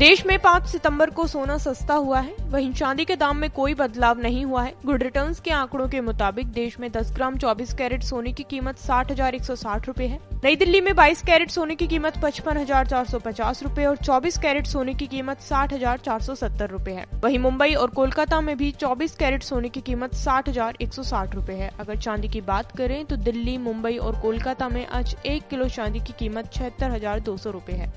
देश में 5 सितंबर को सोना सस्ता हुआ है। वहीं चांदी के दाम में कोई बदलाव नहीं हुआ है। गुड रिटर्न्स के आंकड़ों के मुताबिक देश में 10 ग्राम 24 कैरेट सोने की कीमत साठ हज़ार एक सौ साठ रूपए है। नई दिल्ली में 22 कैरेट सोने की कीमत पचपन हज़ार चार सौ पचास रूपए और 24 कैरेट सोने की कीमत साठ हज़ार चार सौ सत्तर रूपए है। वहीं मुंबई और कोलकाता में भी 24 कैरेट सोने की कीमत साठ हज़ार एक सौ साठ रूपए है। अगर चांदी की बात करें तो दिल्ली, मुंबई और कोलकाता में आज एक किलो चांदी की कीमत छिहत्तर हज़ार दो सौ रूपए है।